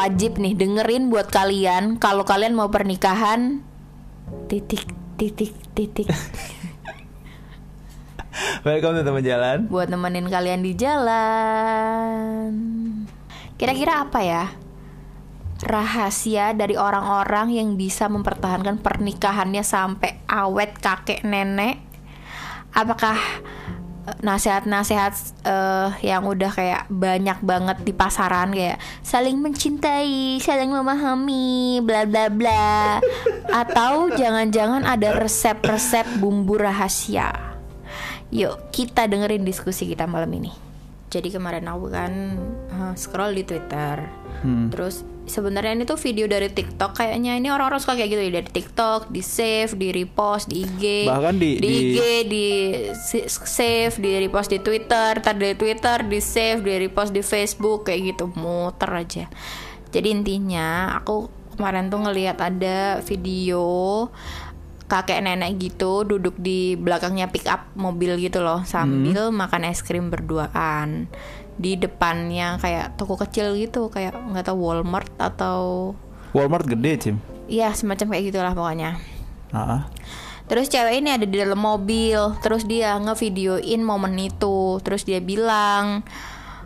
wajib nih dengerin buat kalian kalau kalian mau pernikahan titik titik titik Welcome to teman jalan. buat nemenin kalian di jalan. Kira-kira apa ya? Rahasia dari orang-orang yang bisa mempertahankan pernikahannya sampai awet kakek nenek. Apakah nasihat-nasihat eh, yang udah kayak banyak banget di pasaran kayak saling mencintai, saling memahami, bla bla bla. Atau jangan-jangan ada resep-resep bumbu rahasia. Yuk kita dengerin diskusi kita malam ini. Jadi kemarin aku kan uh, scroll di Twitter, terus sebenarnya ini tuh video dari TikTok kayaknya ini orang-orang suka kayak gitu ya dari TikTok, di save, di repost, di IG, Bahkan di- di di- IG, di save, di repost di Twitter, tar dari Twitter, di save, di repost di Facebook kayak gitu muter aja. Jadi intinya aku kemarin tuh ngelihat ada video kakek nenek gitu duduk di belakangnya pick up mobil gitu loh sambil makan es krim berduaan di depannya kayak toko kecil gitu kayak nggak tahu Walmart atau Walmart gede, Cim. ya semacam kayak gitulah pokoknya Ah, Terus cewek ini ada di dalam mobil, terus dia ngevideoin momen itu, terus dia bilang,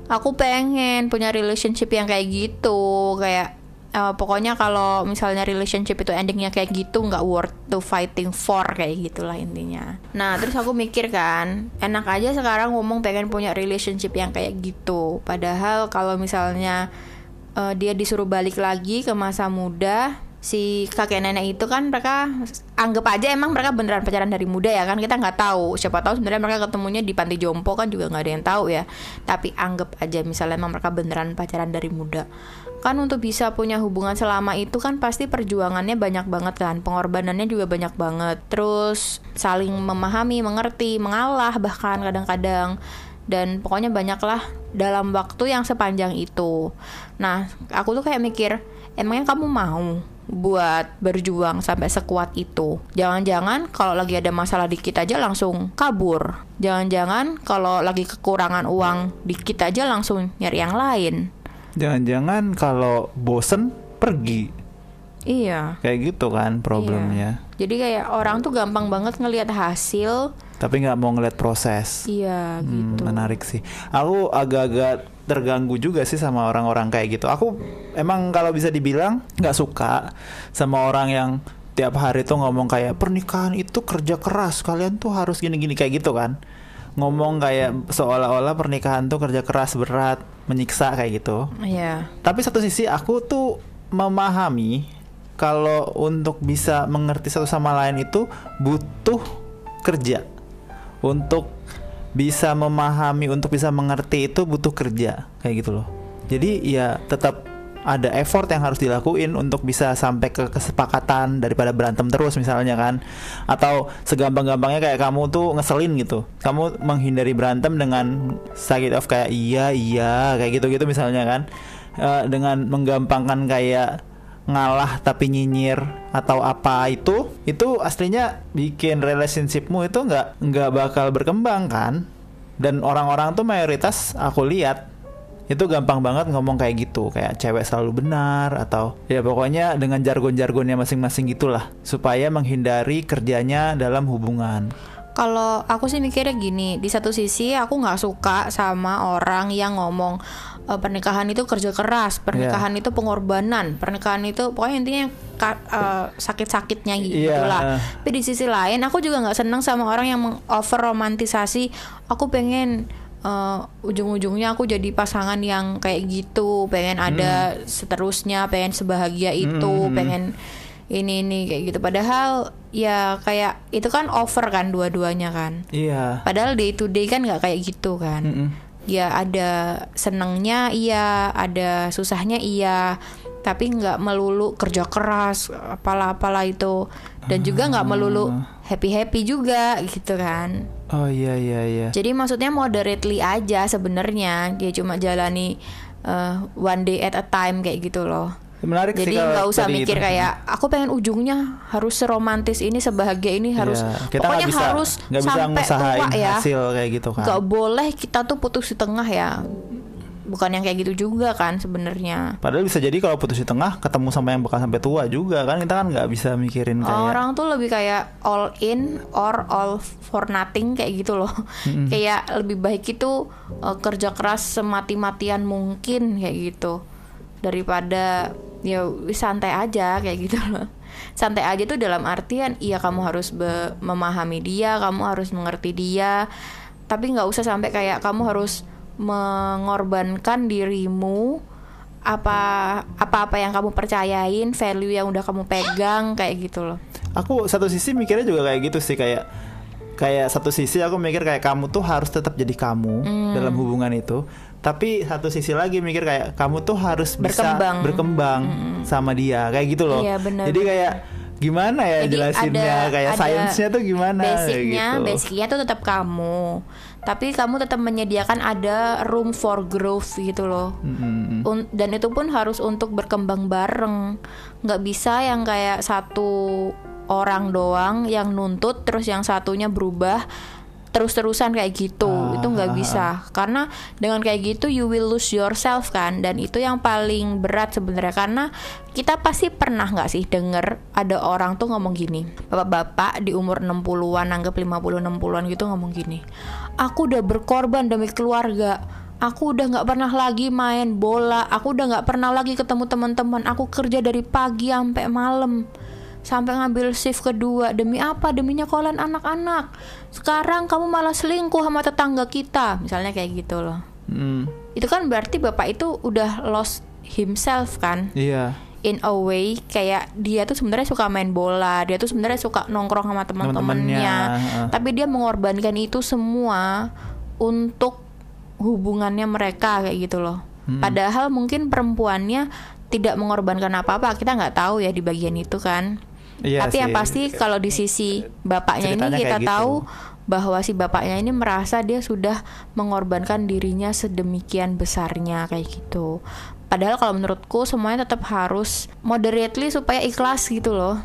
aku pengen punya relationship yang kayak gitu, kayak eh, pokoknya kalau misalnya relationship itu endingnya kayak gitu nggak worth to fighting for kayak gitulah intinya. Nah terus aku mikir kan, enak aja sekarang ngomong pengen punya relationship yang kayak gitu, padahal kalau misalnya eh, dia disuruh balik lagi ke masa muda si kakek nenek itu kan mereka anggap aja emang mereka beneran pacaran dari muda ya kan kita nggak tahu. Siapa tahu sebenarnya mereka ketemunya di panti jompo kan juga nggak ada yang tahu ya. Tapi anggap aja misalnya emang mereka beneran pacaran dari muda kan untuk bisa punya hubungan selama itu kan pasti perjuangannya banyak banget kan pengorbanannya juga banyak banget terus saling memahami mengerti mengalah bahkan kadang-kadang dan pokoknya banyaklah dalam waktu yang sepanjang itu. Nah, aku tuh kayak mikir, emangnya kamu mau buat berjuang sampai sekuat itu? Jangan-jangan kalau lagi ada masalah dikit aja langsung kabur. Jangan-jangan kalau lagi kekurangan uang dikit aja langsung nyari yang lain. Jangan-jangan kalau bosen pergi. Iya. Kayak gitu kan problemnya. Jadi kayak orang tuh gampang banget ngelihat hasil. Tapi nggak mau ngeliat proses. Iya, Hmm, gitu. menarik sih. Aku agak-agak terganggu juga sih sama orang-orang kayak gitu. Aku emang kalau bisa dibilang nggak suka sama orang yang tiap hari tuh ngomong kayak pernikahan itu kerja keras. Kalian tuh harus gini-gini kayak gitu kan. Ngomong kayak seolah-olah pernikahan tuh kerja keras berat, menyiksa kayak gitu. Iya. Tapi satu sisi aku tuh memahami kalau untuk bisa mengerti satu sama lain itu butuh kerja. Untuk bisa memahami, untuk bisa mengerti itu butuh kerja kayak gitu loh. Jadi ya tetap ada effort yang harus dilakuin untuk bisa sampai ke kesepakatan daripada berantem terus misalnya kan. Atau segampang-gampangnya kayak kamu tuh ngeselin gitu. Kamu menghindari berantem dengan sakit of kayak iya iya kayak gitu-gitu misalnya kan. Eh, dengan menggampangkan kayak ngalah tapi nyinyir atau apa itu itu aslinya bikin relationshipmu itu nggak nggak bakal berkembang kan. Dan orang-orang tuh mayoritas aku lihat itu gampang banget ngomong kayak gitu kayak cewek selalu benar atau ya pokoknya dengan jargon-jargonnya masing-masing gitulah supaya menghindari kerjanya dalam hubungan Kalau aku sih mikirnya gini, di satu sisi aku nggak suka sama orang yang ngomong e, pernikahan itu kerja keras, pernikahan itu pengorbanan, pernikahan itu pokoknya intinya ka- e, sakit-sakitnya gitu Iya. lah. Tapi di sisi lain aku juga nggak seneng sama orang yang over romantisasi. Aku pengen e, ujung-ujungnya aku jadi pasangan yang kayak gitu, pengen ada seterusnya, pengen sebahagia itu, pengen ini ini kayak gitu. Padahal ya kayak itu kan over kan dua-duanya kan. iya Padahal day to day kan nggak kayak gitu kan. Mm-mm. Ya ada senengnya iya, ada susahnya iya, tapi nggak melulu kerja keras, apalah-apalah itu, dan juga nggak melulu happy happy juga gitu kan. Oh iya iya iya Jadi maksudnya moderately aja sebenarnya dia cuma jalani uh, one day at a time kayak gitu loh. menarik Jadi nggak usah mikir itu. kayak aku pengen ujungnya harus seromantis ini sebahagia ini harus Iya, kita pokoknya bisa, harus nggak bisa sampai tua ya. hasil kayak gitu kan Nggak boleh kita tuh putus di tengah ya. Bukan yang kayak gitu juga kan sebenarnya. Padahal bisa jadi kalau putus di tengah ketemu sama yang bakal sampai tua juga kan kita kan nggak bisa mikirin kayak orang tuh lebih kayak all in or all for nothing kayak gitu loh. Kayak lebih baik itu uh, kerja keras semati-matian mungkin kayak gitu. Daripada ya santai aja kayak gitu loh. Santai aja tuh dalam artian iya kamu harus be- memahami dia kamu harus mengerti dia. Tapi nggak usah sampai kayak kamu harus mengorbankan dirimu apa apa apa yang kamu percayain value yang udah kamu pegang kayak gitu loh. Aku satu sisi mikirnya juga kayak gitu sih kayak kayak satu sisi aku mikir kayak kamu tuh harus tetap jadi kamu Hmm. dalam hubungan itu. Tapi satu sisi lagi mikir kayak kamu tuh harus bisa Berkembang. berkembang sama dia kayak gitu loh. Iya, benar, jadi kayak gimana ya Jadi jelasinnya? ada- kayak ada sainsnya tuh gimana? Basicnya gitu. basicnya tuh tetap kamu tapi kamu tetap menyediakan ada room for growth gitu loh. Mm-mm. Un- dan itu pun harus untuk berkembang bareng. Nggak bisa yang kayak satu orang doang yang nuntut terus yang satunya berubah terus-terusan kayak gitu. Ah, itu nggak ah, bisa. karena dengan kayak gitu you will lose yourself kan. Dan itu yang paling berat sebenarnya. Karena kita pasti pernah nggak sih denger ada orang tuh ngomong gini? Bapak-bapak di umur 60-an anggap 50 60-an gitu ngomong gini aku udah berkorban demi keluarga. Aku udah nggak pernah lagi main bola. Aku udah nggak pernah lagi ketemu teman-teman. Aku kerja dari pagi sampai malam. Sampai ngambil shift kedua. Demi apa? Deminya kalian anak-anak. Sekarang kamu malah selingkuh sama tetangga kita. Misalnya kayak gitu loh. Mm, itu kan berarti bapak itu udah lost himself kan? Iya in a way kayak dia tuh sebenarnya suka main bola dia tuh sebenarnya suka nongkrong sama teman-temannya tapi dia mengorbankan itu semua untuk hubungannya mereka kayak gitu loh Hmm. padahal mungkin perempuannya tidak mengorbankan apa-apa kita nggak tahu ya di bagian itu kan Iya tapi yang sih. pasti kalau di sisi bapaknya ini Ceritanya kita kayak gitu. tahu bahwa si bapaknya ini merasa dia sudah mengorbankan dirinya sedemikian besarnya kayak gitu. Padahal kalau menurutku semuanya tetap harus moderately supaya ikhlas gitu loh.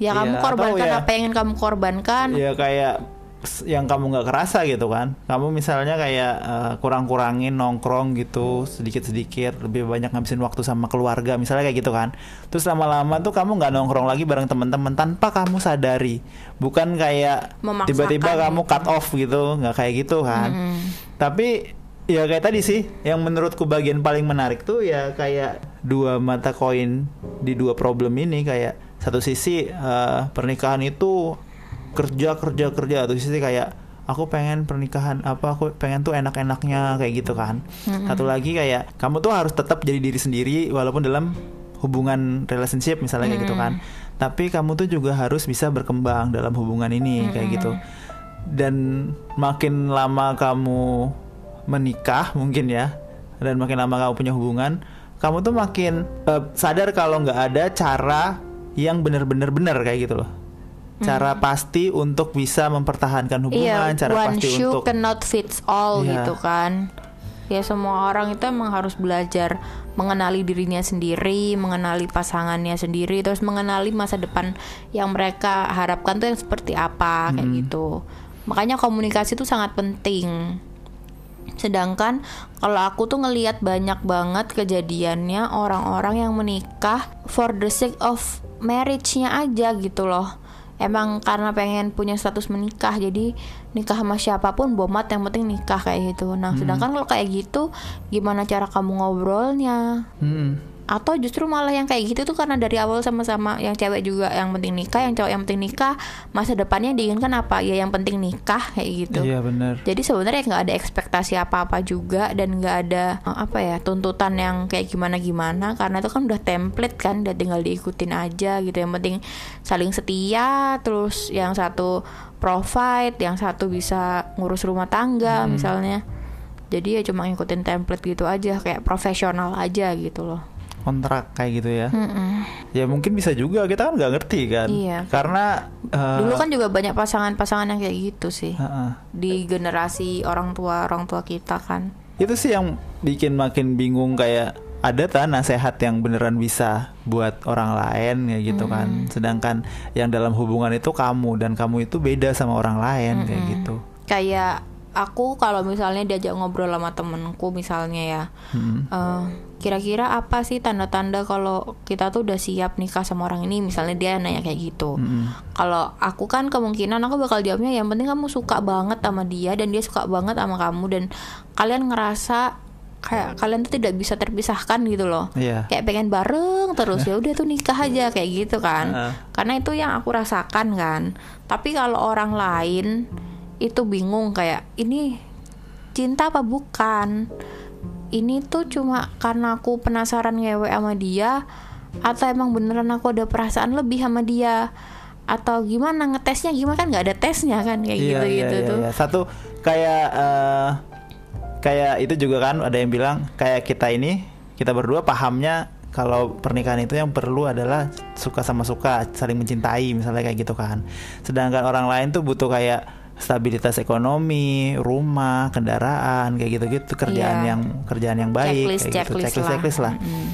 Ya Iya, kamu korbankan ya- apa yang ingin kamu korbankan. ya kayak yang kamu nggak kerasa gitu kan kamu misalnya kayak eh, kurang-kurangin nongkrong gitu sedikit-sedikit lebih banyak ngabisin waktu sama keluarga misalnya kayak gitu kan terus lama-lama tuh kamu nggak nongkrong lagi bareng teman-teman tanpa kamu sadari bukan kayak tiba-tiba kamu gitu. cut off gitu nggak kayak gitu kan tapi ya kayak tadi sih yang menurutku bagian paling menarik tuh ya kayak dua mata koin di dua problem ini kayak satu sisi eh, pernikahan itu kerja kerja kerja satu sisi kayak aku pengen pernikahan apa aku pengen tuh enak-enaknya kayak gitu kan. Satu lagi kayak kamu tuh harus tetap jadi diri sendiri walaupun dalam hubungan relationship misalnya kayak gitu kan. Tapi kamu tuh juga harus bisa berkembang dalam hubungan ini kayak gitu. Dan makin lama kamu menikah mungkin ya dan makin lama kamu punya hubungan kamu tuh makin eh, sadar kalau nggak ada cara yang bener-bener bener kayak gitu loh cara pasti untuk bisa mempertahankan hubungan Iya, cara one pasti shoe untuk cannot fits all Iya. gitu kan. Ya semua orang itu emang harus belajar mengenali dirinya sendiri, mengenali pasangannya sendiri, terus mengenali masa depan yang mereka harapkan tuh yang seperti apa kayak Hmm. gitu. Makanya komunikasi itu sangat penting. Sedangkan kalau aku tuh ngelihat banyak banget kejadiannya orang-orang yang menikah for the sake of marriage-nya aja gitu loh. Emang karena pengen punya status menikah jadi nikah sama siapa pun bomat yang penting nikah kayak gitu. Nah, sedangkan kalau kayak gitu gimana cara kamu ngobrolnya? Hmm. Atau justru malah yang kayak gitu tuh karena dari awal sama-sama yang cewek juga yang penting nikah, yang cowok yang penting nikah, masa depannya diinginkan apa? Ya yang penting nikah kayak gitu. iya bener Jadi sebenarnya nggak ada ekspektasi apa-apa juga dan nggak ada eh, apa ya tuntutan yang kayak gimana-gimana karena itu kan udah template kan, udah tinggal diikutin aja gitu. Yang penting saling setia, terus yang satu provide, yang satu bisa ngurus rumah tangga misalnya. Jadi ya cuma ngikutin template gitu aja, kayak profesional aja gitu loh. Kontrak kayak gitu ya Mm-mm. ya mungkin bisa juga kita kan nggak ngerti kan Iya. karena eh, Dulu kan juga banyak pasangan-pasangan yang kayak gitu sih heeh. di generasi orang tua orang tua kita kan. itu sih yang bikin makin bingung kayak ada tak nasehat yang beneran bisa buat orang lain kayak gitu kan sedangkan yang dalam hubungan itu kamu dan kamu itu beda sama orang lain kayak gitu kayak aku kalau misalnya diajak ngobrol sama temenku misalnya ya Hmm. eh, kira-kira apa sih tanda-tanda kalau kita tuh udah siap nikah sama orang ini misalnya dia nanya kayak gitu Mm-mm. kalau aku kan kemungkinan aku bakal jawabnya yang penting kamu suka banget sama dia dan dia suka banget sama kamu dan kalian ngerasa kayak kalian tuh tidak bisa terpisahkan gitu loh Iya. kayak pengen bareng terus ya udah tuh nikah aja kayak gitu kan Heeh. karena itu yang aku rasakan kan tapi kalau orang lain itu bingung kayak ini cinta apa bukan? Ini tuh cuma karena aku penasaran ngewe sama dia atau emang beneran aku ada perasaan lebih sama dia? Atau gimana? Ngetesnya gimana? Kan nggak ada tesnya kan kayak gitu gitu iya, tuh. iya. Satu kayak eh, kayak itu juga kan ada yang bilang kayak kita ini kita berdua pahamnya kalau pernikahan itu yang perlu adalah suka sama suka, saling mencintai misalnya kayak gitu kan. Sedangkan orang lain tuh butuh kayak stabilitas ekonomi, rumah, kendaraan kayak gitu-gitu kerjaan Iya. yang kerjaan yang baik checklist kayak gitu, checklist, checklist, checklist lah. Mm.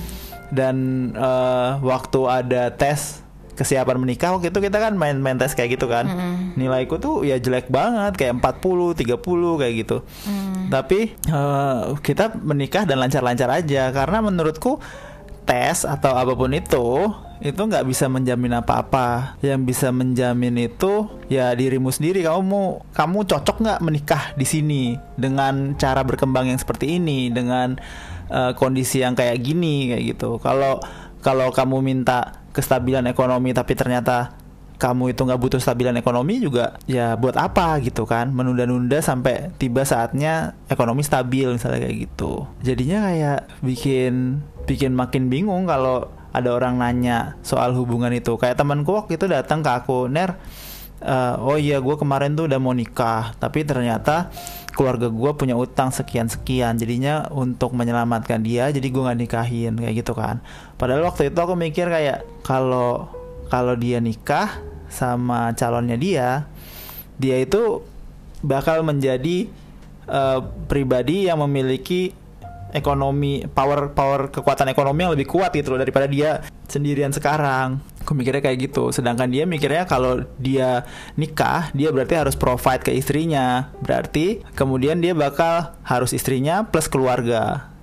Dan eh, waktu ada tes kesiapan menikah waktu itu kita kan main-main tes kayak gitu kan. Nilaiku tuh ya jelek banget kayak 40, 30 kayak gitu. Mm. Tapi eh, kita menikah dan lancar-lancar aja karena menurutku tes atau apa pun itu itu nggak bisa menjamin apa-apa. Yang bisa menjamin itu ya dirimu sendiri. Kamu mau kamu cocok nggak menikah di sini dengan cara berkembang yang seperti ini dengan eh, kondisi yang kayak gini kayak gitu. Kalau kalau kamu minta kestabilan ekonomi tapi ternyata kamu itu nggak butuh stabilan ekonomi juga ya buat apa gitu kan menunda-nunda sampai tiba saatnya ekonomi stabil misalnya kayak gitu jadinya kayak bikin bikin makin bingung kalau ada orang nanya soal hubungan itu. Kayak temanku waktu itu datang ke aku ner eh, oh iya gue kemarin tuh udah mau nikah tapi ternyata keluarga gue punya utang sekian sekian jadinya untuk menyelamatkan dia jadi gue nggak nikahin kayak gitu kan. Padahal waktu itu aku mikir kayak kalau kalau dia nikah sama calonnya dia dia itu bakal menjadi eh, pribadi yang memiliki ekonomi power power kekuatan ekonomi yang lebih kuat gitu loh daripada dia sendirian sekarang. Aku mikirnya kayak gitu. Sedangkan dia mikirnya kalau dia nikah, dia berarti harus provide ke istrinya. Berarti kemudian dia bakal harus istrinya plus keluarga.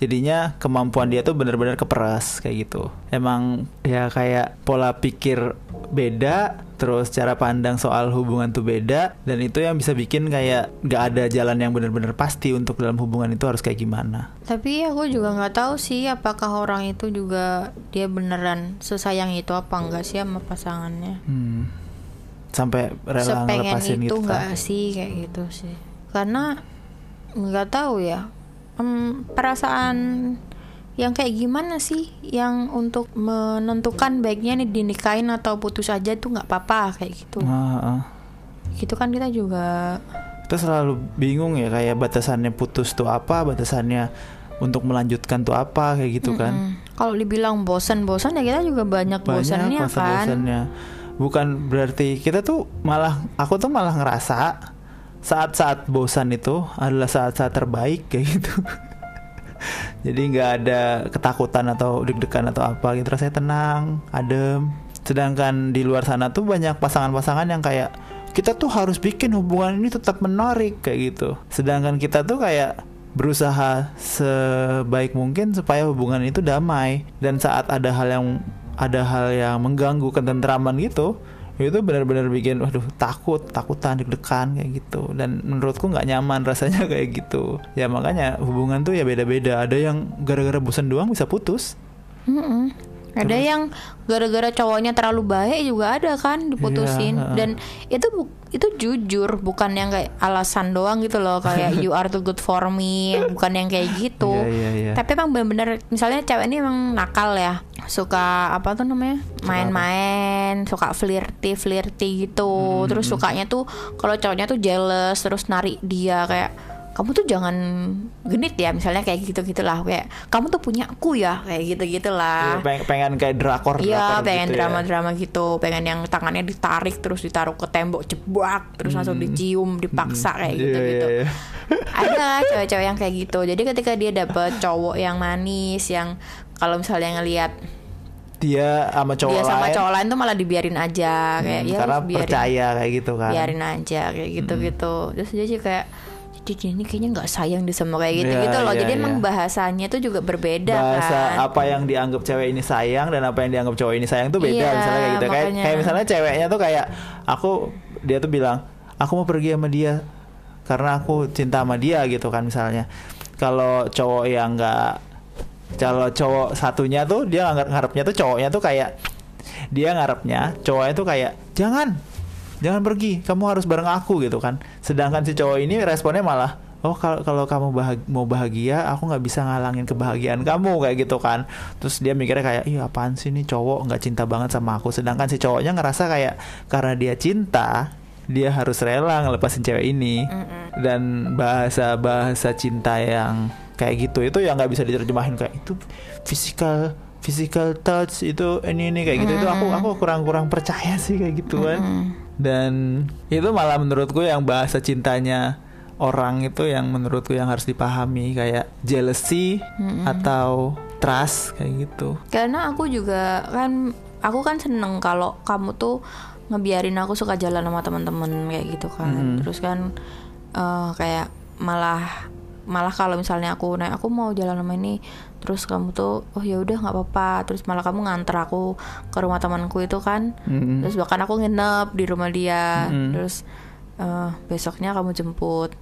Jadinya kemampuan dia tuh bener-bener keperas kayak gitu. Emang ya kayak pola pikir beda, terus cara pandang soal hubungan tuh beda, dan itu yang bisa bikin kayak gak ada jalan yang bener-bener pasti untuk dalam hubungan itu harus kayak gimana. Tapi aku juga nggak tahu sih apakah orang itu juga dia beneran sesayang itu apa enggak sih sama pasangannya. Hmm. Sampai rela Sepengen ngelepasin itu gitu kan. sih kayak gitu sih. Karena nggak tahu ya. Em, perasaan yang kayak gimana sih yang untuk menentukan baiknya nih dinikahin atau putus aja tuh nggak apa-apa kayak gitu. Ah, ah. Gitu kan kita juga Kita selalu bingung ya kayak batasannya putus tuh apa, batasannya untuk melanjutkan tuh apa kayak gitu kan. Mm, Kalau dibilang bosan-bosan ya kita juga banyak, bosannya masa kan. bosannya. Bukan berarti kita tuh malah aku tuh malah ngerasa saat-saat bosan itu adalah saat-saat terbaik kayak gitu. Jadi nggak ada ketakutan atau deg-degan atau apa gitu rasanya tenang, adem. Sedangkan di luar sana tuh banyak pasangan-pasangan yang kayak kita tuh harus bikin hubungan ini tetap menarik kayak gitu. Sedangkan kita tuh kayak berusaha sebaik mungkin supaya hubungan itu damai dan saat ada hal yang ada hal yang mengganggu ketentraman gitu itu benar-benar bikin waduh takut takutan deg-degan kayak gitu. Dan menurutku nggak nyaman rasanya kayak gitu. Ya makanya hubungan tuh ya beda-beda. Ada yang gara-gara bosan doang bisa putus. Mm-mm. Ada yang gara-gara cowoknya terlalu baik juga ada kan diputusin heeh. dan itu bu- itu jujur bukan yang kayak alasan doang gitu loh kayak you are too good for me bukan yang kayak gitu. Iya, iya, iya. Tapi emang bener-bener misalnya cewek ini emang nakal ya suka apa tuh namanya main-main suka flirty flirty gitu Hmm, terus sukanya tuh kalau cowoknya tuh jealous terus narik dia kayak kamu tuh jangan genit ya misalnya kayak gitu gitulah kayak kamu tuh punya aku ya kayak gitu gitulah Iya, pengen, pengen kayak drakor Iya, drakor pengen gitu ya. drama-drama gitu, pengen yang tangannya ditarik terus ditaruh ke tembok jebak, terus langsung dicium, dipaksa kayak Iya, gitu-gitu. iya, iya. Ada cewek-cewek yang kayak gitu. Jadi ketika dia dapet cowok yang manis, yang kalau misalnya ngelihat dia sama cowok dia sama lain cowok lain tuh malah dibiarin aja kayak hmm, ya karena biarin, percaya kayak gitu kan biarin aja kayak gitu-gitu. Terus dia sih kayak jadi ini kayaknya nggak sayang di sama kayak gitu Iya, gitu loh iya, jadi emang iya. bahasanya tuh juga berbeda bahasa kan apa yang dianggap cewek ini sayang dan apa yang dianggap cowok ini sayang tuh beda Iya, misalnya kayak gitu kayak makanya. kayak misalnya ceweknya tuh kayak aku dia tuh bilang aku mau pergi sama dia karena aku cinta sama dia gitu kan misalnya kalau cowok yang nggak kalau cowok satunya tuh dia ngarep ngarepnya tuh cowoknya tuh kayak dia ngarepnya cowoknya tuh kayak jangan jangan pergi kamu harus bareng aku gitu kan. Sedangkan si cowok ini responnya malah oh kalau kalau kamu bahag- mau bahagia aku nggak bisa ngalangin kebahagiaan kamu kayak gitu kan. Terus dia mikirnya kayak iya apaan sih nih cowok nggak cinta banget sama aku. Sedangkan si cowoknya ngerasa kayak karena dia cinta dia harus rela ngelepasin cewek ini. Dan bahasa bahasa cinta yang kayak gitu itu yang nggak bisa diterjemahin kayak itu physical physical touch itu ini ini kayak gitu. Itu aku aku kurang kurang percaya sih kayak gituan dan itu malah menurutku yang bahasa cintanya orang itu yang menurutku yang harus dipahami kayak jealousy atau trust kayak gitu. Karena aku juga kan aku kan seneng kalau kamu tuh ngebiarin aku suka jalan sama teman-teman kayak gitu kan. Mm. terus kan eh, kayak malah malah kalau misalnya aku naik aku mau jalan sama ini terus kamu tuh oh ya udah nggak apa-apa. Terus malah kamu nganter aku ke rumah temanku itu kan. Mm-mm. terus bahkan aku nginep di rumah dia. Mm-mm. terus eh, besoknya kamu jemput.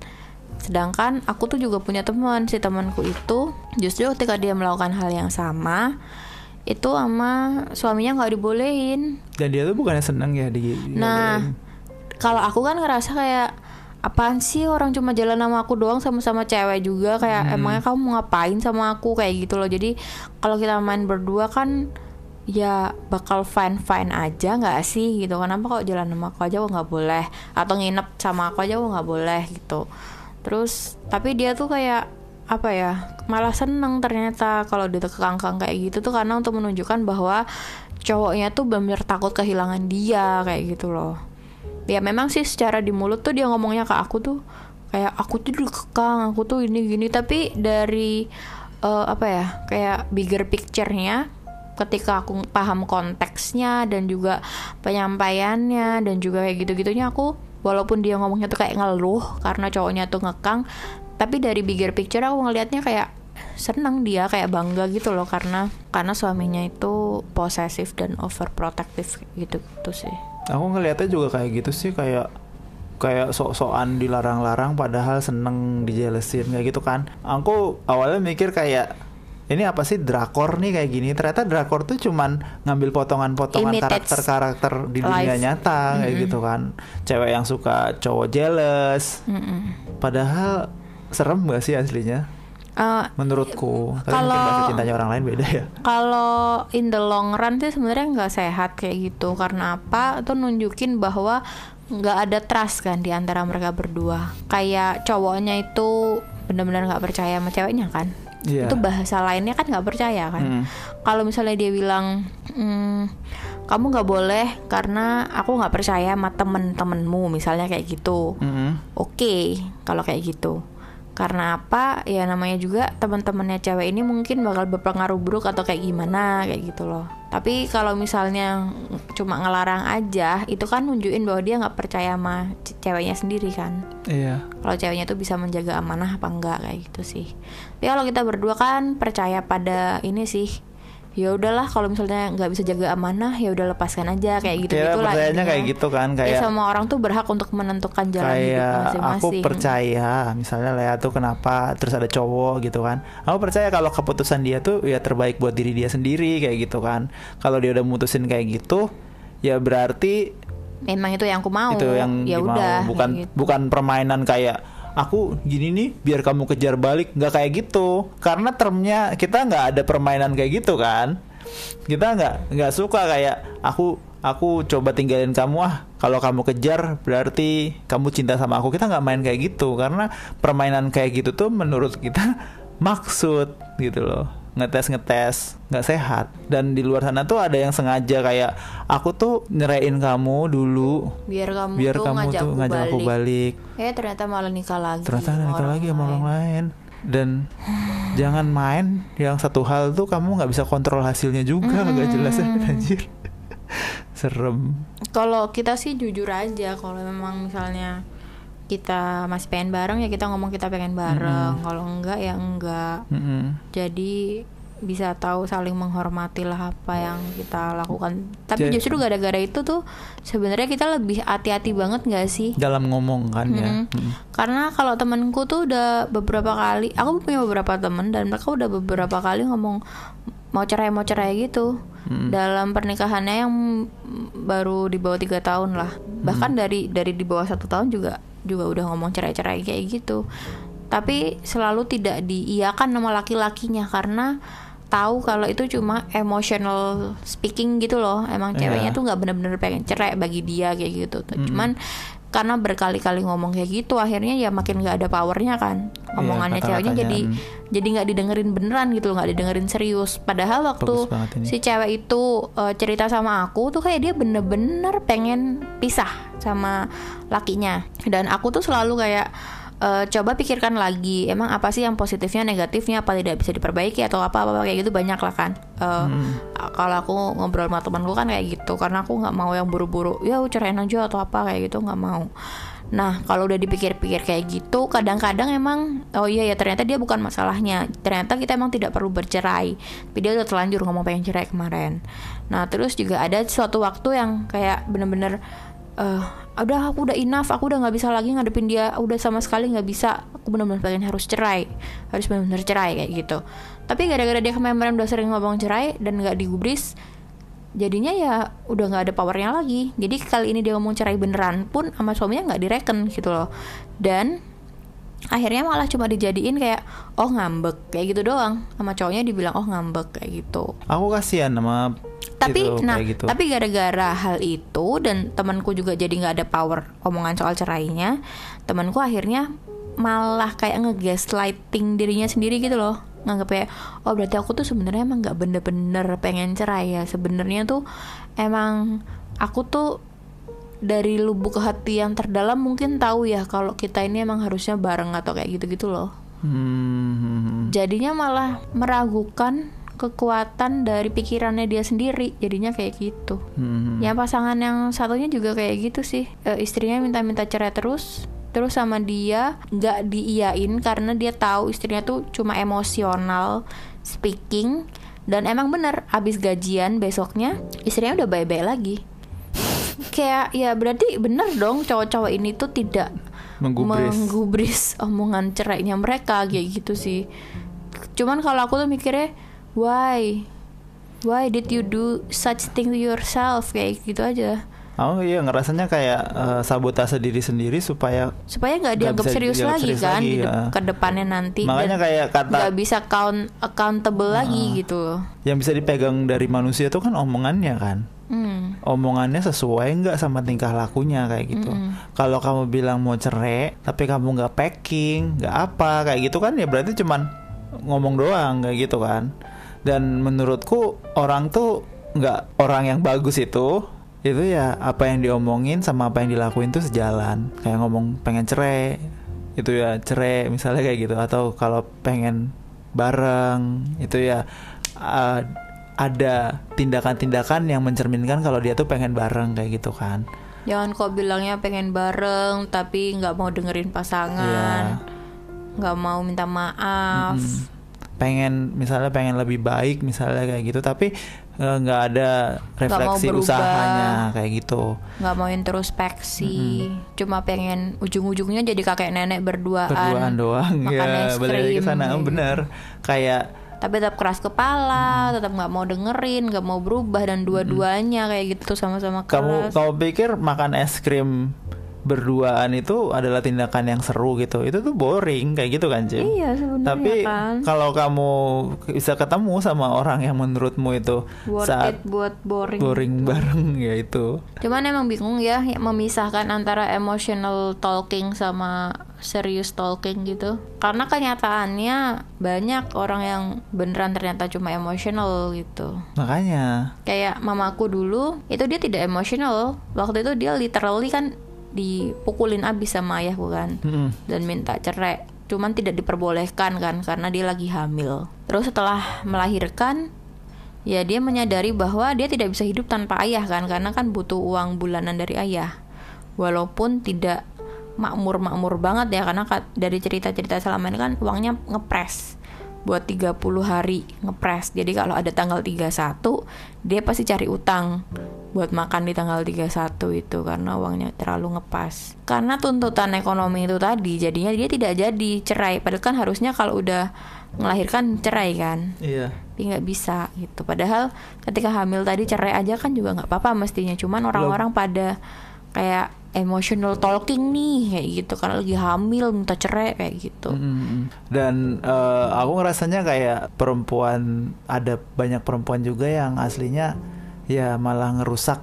Sedangkan aku tuh juga punya teman. Si temanku itu justru ketika dia melakukan hal yang sama itu sama suaminya nggak dibolehin. Dan dia tuh bukannya seneng ya di nah kalau aku kan ngerasa kayak apaan sih? Orang cuma jalan sama aku doang sama-sama cewek juga. Kayak emangnya kamu mau ngapain sama aku? Kayak gitu loh. Jadi kalau kita main berdua kan ya bakal fine fine aja nggak sih? Gitu. Kenapa kok jalan sama aku aja? Kok nggak boleh? Atau nginep sama aku aja kok nggak boleh? Gitu. Terus tapi dia tuh kayak apa ya malah seneng ternyata kalau dia kekangkang kayak gitu tuh. Karena untuk menunjukkan bahwa cowoknya tuh benar takut kehilangan dia kayak gitu loh ya memang sih secara di mulut tuh dia ngomongnya ke aku tuh kayak aku tuh dikekang aku tuh ini gini. Tapi dari eh, apa ya kayak bigger picture-nya ketika aku paham konteksnya dan juga penyampaiannya dan juga kayak gitu-gitunya aku walaupun dia ngomongnya tuh kayak ngeluh karena cowoknya tuh ngekang tapi dari bigger picture aku ngelihatnya kayak seneng dia kayak bangga gitu loh karena karena suaminya itu posesif dan overprotective gitu gitu sih aku ngelihatnya juga kayak gitu sih kayak kayak sok-sokan dilarang-larang padahal seneng dijelesin kayak gitu kan. Aku awalnya mikir kayak ini apa sih drakor nih kayak gini? Ternyata drakor tuh cuman ngambil potongan-potongan karakter-karakter di dunia life. nyata kayak gitu kan. Cewek yang suka cowok jealous. Mm-mm. padahal serem gak sih aslinya Eh, menurutku tapi Kalau- bahasa cintanya orang lain beda ya. kalau in the long run sih sebenarnya nggak sehat kayak gitu. Karena apa? Itu nunjukin bahwa nggak ada trust kan di antara mereka berdua. Kayak cowoknya itu benar-benar nggak percaya sama ceweknya kan? Iya. itu bahasa lainnya kan nggak percaya kan? Mm. kalau misalnya dia bilang "Hmm, kamu nggak boleh karena aku nggak percaya sama temen-temenmu misalnya kayak gitu. Mm-mm. oke kalau kayak gitu karena apa? Ya namanya juga teman-temannya cewek ini mungkin bakal berpengaruh buruk atau kayak gimana kayak gitu loh. Tapi kalau misalnya cuma ngelarang aja itu kan nunjukin bahwa dia nggak percaya sama ce- ceweknya sendiri kan. Iya. Kalau ceweknya tuh bisa menjaga amanah apa enggak kayak gitu sih. Tapi kalau kita berdua kan percaya pada ini sih ya udahlah kalau misalnya nggak bisa jaga amanah ya udah lepaskan aja kayak gitu Kita gitu lah percayanya kayak gitu kan ya kayak semua orang tuh berhak untuk menentukan jalan hidup kayak aku masing-masing. percaya misalnya Lea tuh kenapa? Terus ada cowok gitu kan. Aku percaya kalau keputusan dia tuh ya terbaik buat diri dia sendiri kayak gitu kan. Kalau dia udah mutusin kayak gitu ya berarti memang itu yang aku mau. Itu yang ya udah bukan gitu. bukan permainan kayak aku gini nih biar kamu kejar balik. Nggak kayak gitu. Karena termnya kita nggak ada permainan kayak gitu kan. Kita nggak nggak suka kayak aku aku coba tinggalin kamu ah kalau kamu kejar berarti kamu cinta sama aku. Kita nggak main kayak gitu karena permainan kayak gitu tuh menurut kita maksud gitu loh ngetes ngetes nggak sehat. Dan di luar sana tuh ada yang sengaja kayak aku tuh nyerain kamu dulu biar kamu biar tuh kamu ngajak, tuh aku, ngajak balik. aku balik. eh ternyata malah nikah lagi ternyata nikah lagi sama orang lain. dan jangan main yang satu hal tuh kamu nggak bisa kontrol hasilnya juga nggak jelas. Ya anjir. Serem. Kalau kita sih jujur aja kalau memang misalnya kita masih pengen bareng ya kita ngomong kita pengen bareng. Kalau enggak ya enggak. Mm-mm. jadi bisa tahu saling menghormati lah apa yang kita lakukan. Tapi Jadi- justru gara-gara itu tuh sebenarnya kita lebih hati-hati banget nggak sih? Dalam ngomong kan ya. Mm-mm. Mm. karena kalau temenku tuh udah beberapa kali aku punya beberapa temen dan mereka udah beberapa kali ngomong mau cerai mau cerai gitu. Mm. dalam pernikahannya yang baru di bawah tiga tahun lah. Bahkan dari dari di bawah satu tahun juga juga udah ngomong cerai-cerai kayak gitu. Tapi selalu tidak diiyakan sama laki-lakinya karena tahu kalau itu cuma emotional speaking gitu loh. Emang Iya. ceweknya tuh nggak bener-bener pengen cerai bagi dia kayak gitu cuman karena berkali-kali ngomong kayak gitu akhirnya ya makin nggak ada powernya kan. Omongannya ceweknya kata-katanya, jadi mm. jadi nggak didengerin beneran gitu nggak didengerin serius. Padahal waktu si cewek itu uh, cerita sama aku tuh kayak dia bener-bener pengen pisah sama lakinya. Dan aku tuh selalu kayak uh, coba pikirkan lagi emang apa sih yang positifnya negatifnya apa tidak bisa diperbaiki atau apa apa kayak gitu banyak lah kan Uh, kalau aku ngobrol sama temanku kan kayak gitu karena aku nggak mau yang buru-buru ya ceraiin aja atau apa kayak gitu nggak mau Nah, kalau udah dipikir-pikir kayak gitu, kadang-kadang emang oh iya ya ternyata dia bukan masalahnya. Ternyata kita emang tidak perlu bercerai. Tapi dia udah terlanjur ngomong pengen cerai kemarin. Nah, terus juga ada suatu waktu yang kayak bener-bener eh udah aku udah enough, aku udah nggak bisa lagi ngadepin dia, udah sama sekali nggak bisa. Aku bener-bener pengen harus cerai, harus bener-bener cerai kayak gitu. Tapi gara-gara dia kemarin udah sering ngomong cerai dan nggak digubris, jadinya ya udah nggak ada powernya lagi jadi kali ini dia ngomong cerai beneran pun sama suaminya nggak direken gitu loh dan akhirnya malah cuma dijadiin kayak oh ngambek kayak gitu doang. Sama cowoknya dibilang oh ngambek kayak gitu. Aku kasihan sama tapi itu, nah kayak gitu. tapi gara-gara hal itu dan temanku juga jadi nggak ada power omongan soal cerainya temanku akhirnya malah kayak ngegaslighting dirinya sendiri gitu loh. Nganggep kayak oh berarti aku tuh sebenarnya emang nggak bener-bener pengen cerai ya. Sebenarnya tuh emang aku tuh dari lubuk hati yang terdalam mungkin tahu ya kalau kita ini emang harusnya bareng atau kayak gitu-gitu loh. Hmm, jadinya malah meragukan kekuatan dari pikirannya dia sendiri. Jadinya kayak gitu. Hmm, ya pasangan yang satunya juga kayak gitu sih. Eh, istrinya minta-minta cerai terus. Terus sama dia nggak diiyain karena dia tahu istrinya tuh cuma emosional speaking dan emang bener abis gajian besoknya istrinya udah baik-baik lagi kayak ya berarti bener dong cowok-cowok ini tuh tidak menggubris. menggubris omongan cerainya mereka kayak gitu sih cuman kalau aku tuh mikirnya why why did you do such thing to yourself kayak gitu aja Oh iya ngerasanya kayak eh, sabotase diri sendiri supaya supaya nggak dianggap serius dianggap lagi serius kan lagi, di de- ya. ke depannya nanti makanya dan kayak kata nggak bisa count accountable lagi gitu yang bisa dipegang dari manusia itu kan omongannya kan. Hmm. Omongannya sesuai nggak sama tingkah lakunya kayak gitu. Kalau kamu bilang mau cerai tapi kamu nggak packing, nggak apa kayak gitu kan ya berarti cuman ngomong doang kayak gitu kan. Dan menurutku orang tuh nggak orang yang bagus itu itu ya apa yang diomongin sama apa yang dilakuin tuh sejalan kayak ngomong pengen cerai itu ya cerai misalnya kayak gitu atau kalau pengen bareng itu ya uh, ada tindakan-tindakan yang mencerminkan kalau dia tuh pengen bareng kayak gitu kan. Jangan kok bilangnya pengen bareng tapi nggak mau dengerin pasangan. Nggak mau minta maaf. Mm. pengen misalnya pengen lebih baik misalnya kayak gitu tapi eh, nggak ada refleksi berubah. usahanya kayak gitu. Nggak mau introspeksi. Cuma pengen ujung-ujungnya jadi kakek nenek berduaan, berduaan doang. Makan ya es krim, sana. bener. Kayak tapi tetap keras kepala tetap nggak mau dengerin nggak mau berubah dan dua-duanya kayak gitu sama-sama kamu keras. kamu pikir makan es krim berduaan itu adalah tindakan yang seru gitu. Itu tuh boring kayak gitu kan Jim? Iya sebenarnya tapi kan. kalau kamu bisa ketemu sama orang yang menurutmu itu worth saat it buat boring. boring bareng ya itu. Cuman emang bingung ya memisahkan antara emotional talking sama serious talking gitu. Karena kenyataannya banyak orang yang beneran ternyata cuma emotional gitu. makanya. Kayak mamaku dulu, itu dia tidak emotional. Waktu itu dia literally kan dipukulin abis sama ayahku kan Mm-mm. dan minta cerai. Cuman tidak diperbolehkan kan karena dia lagi hamil. Terus setelah melahirkan ya dia menyadari bahwa dia tidak bisa hidup tanpa ayah kan karena kan butuh uang bulanan dari ayah. Walaupun tidak makmur-makmur banget ya karena ka- dari cerita-cerita selama ini kan uangnya ngepres buat 30 hari ngepres. Jadi kalau ada tanggal 31 dia pasti cari utang buat makan di tanggal 31 itu karena uangnya terlalu ngepas. Karena tuntutan ekonomi itu tadi jadinya dia tidak jadi cerai. Padahal kan harusnya kalau udah melahirkan cerai kan Iya. tapi nggak bisa gitu padahal ketika hamil tadi cerai aja kan juga nggak apa-apa mestinya cuman orang-orang pada kayak emotional talking nih kayak gitu. Karena lagi hamil minta cerai kayak gitu. Mm-mm. Dan eh, aku ngerasanya kayak perempuan ada banyak perempuan juga yang aslinya ya malah ngerusak